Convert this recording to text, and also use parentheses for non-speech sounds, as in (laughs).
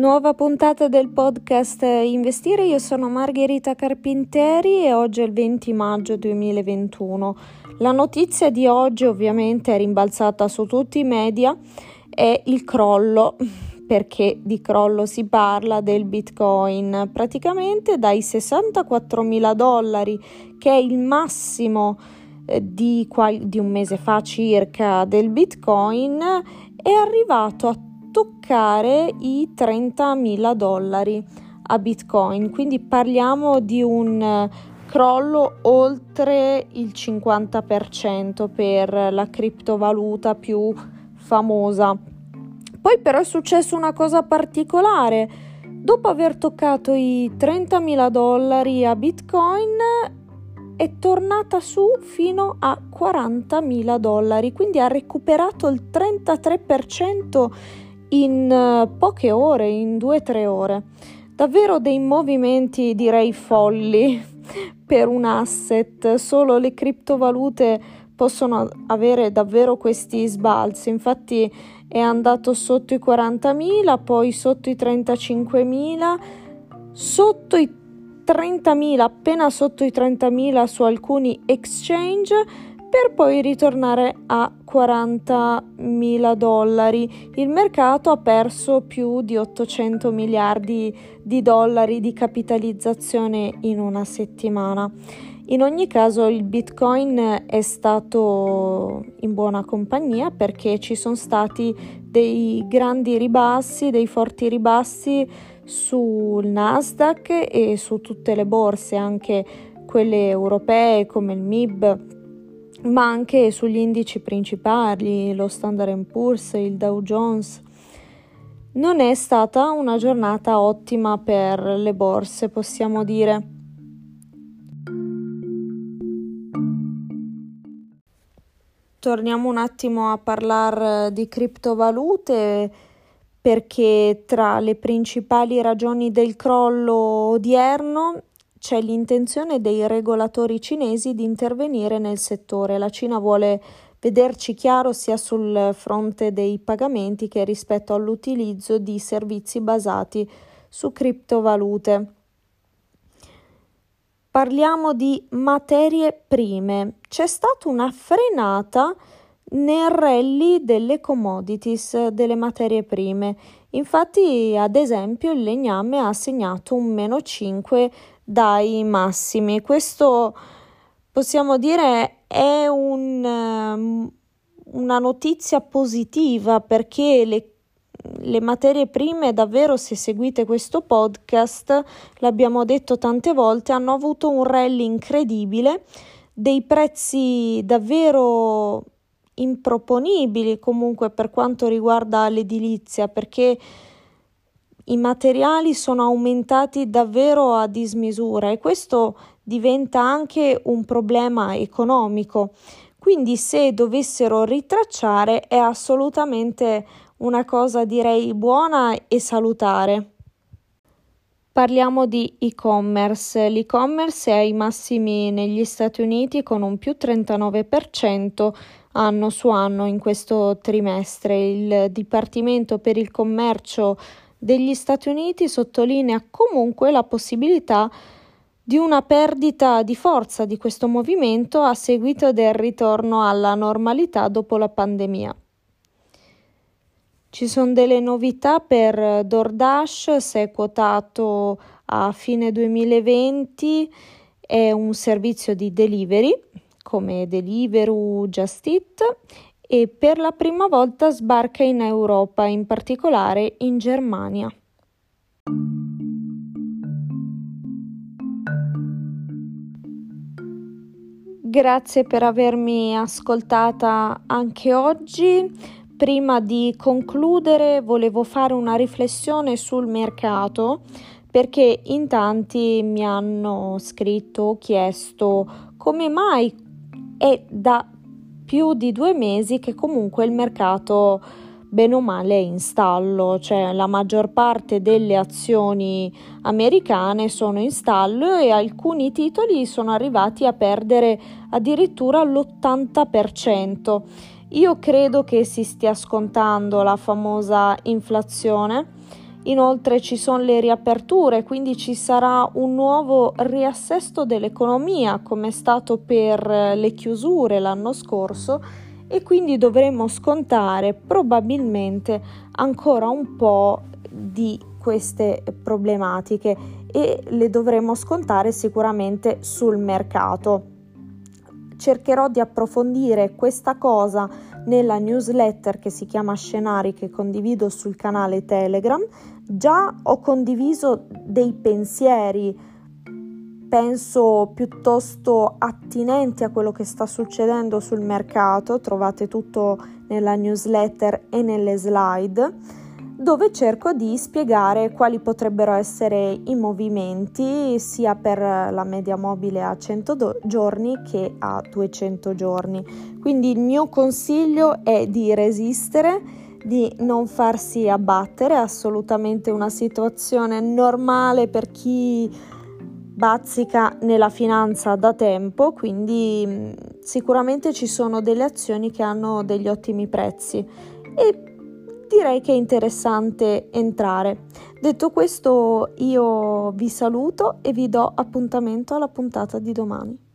Nuova puntata del podcast Investire, io sono Margherita Carpinteri e oggi è il 20 maggio 2021. La notizia di oggi ovviamente è rimbalzata su tutti i media, è il crollo, (laughs) perché di crollo si parla del Bitcoin, praticamente dai 64 mila dollari, che è il massimo di, di un mese fa circa del Bitcoin, è arrivato a toccare i 30.000 dollari a Bitcoin, quindi parliamo di un crollo oltre il 50% per la criptovaluta più famosa. Poi però è successo una cosa particolare. Dopo aver toccato i 30.000 dollari a Bitcoin è tornata su fino a 40.000 dollari, quindi ha recuperato il 33% in eh, poche ore, in due o tre ore. Davvero dei movimenti direi folli (laughs) per un asset, solo le criptovalute possono avere davvero questi sbalzi. Infatti è andato sotto i 40.000, poi sotto i 35.000, sotto i 30.000, appena sotto i 30.000 su alcuni exchange per poi ritornare a 40.000 dollari. Il mercato ha perso più di 800 miliardi di dollari di capitalizzazione in una settimana. In ogni caso il Bitcoin è stato in buona compagnia perché ci sono stati dei grandi ribassi, dei forti ribassi sul Nasdaq e su tutte le borse, anche quelle europee come il MIB ma anche sugli indici principali, lo Standard Poor's, il Dow Jones. Non è stata una giornata ottima per le borse, possiamo dire. Torniamo un attimo a parlare di criptovalute perché tra le principali ragioni del crollo odierno c'è l'intenzione dei regolatori cinesi di intervenire nel settore. La Cina vuole vederci chiaro sia sul fronte dei pagamenti che rispetto all'utilizzo di servizi basati su criptovalute. Parliamo di materie prime. C'è stata una frenata nel rally delle commodities, delle materie prime. Infatti, ad esempio, il legname ha segnato un meno 5 dai massimi. Questo possiamo dire è un, um, una notizia positiva perché le, le materie prime, davvero, se seguite questo podcast, l'abbiamo detto tante volte, hanno avuto un rally incredibile, dei prezzi davvero improponibili comunque per quanto riguarda l'edilizia perché i materiali sono aumentati davvero a dismisura e questo diventa anche un problema economico. Quindi se dovessero ritracciare è assolutamente una cosa direi buona e salutare. Parliamo di e-commerce. L'e-commerce è ai massimi negli Stati Uniti con un più 39% anno su anno in questo trimestre. Il Dipartimento per il Commercio degli Stati Uniti sottolinea comunque la possibilità di una perdita di forza di questo movimento a seguito del ritorno alla normalità dopo la pandemia. Ci sono delle novità per DoorDash, se è quotato a fine 2020, è un servizio di delivery come Deliveroo, Just Eat e per la prima volta sbarca in Europa, in particolare in Germania. Grazie per avermi ascoltata anche oggi. Prima di concludere volevo fare una riflessione sul mercato perché in tanti mi hanno scritto o chiesto come mai è da più di due mesi che comunque il mercato bene o male è in stallo, cioè la maggior parte delle azioni americane sono in stallo e alcuni titoli sono arrivati a perdere addirittura l'80%. Io credo che si stia scontando la famosa inflazione. Inoltre ci sono le riaperture, quindi ci sarà un nuovo riassesto dell'economia come è stato per le chiusure l'anno scorso e quindi dovremo scontare probabilmente ancora un po' di queste problematiche e le dovremo scontare sicuramente sul mercato. Cercherò di approfondire questa cosa nella newsletter che si chiama Scenari che condivido sul canale Telegram. Già ho condiviso dei pensieri penso piuttosto attinenti a quello che sta succedendo sul mercato, trovate tutto nella newsletter e nelle slide, dove cerco di spiegare quali potrebbero essere i movimenti sia per la media mobile a 100 do- giorni che a 200 giorni. Quindi il mio consiglio è di resistere, di non farsi abbattere, è assolutamente una situazione normale per chi bazzica nella finanza da tempo, quindi sicuramente ci sono delle azioni che hanno degli ottimi prezzi e direi che è interessante entrare. Detto questo, io vi saluto e vi do appuntamento alla puntata di domani.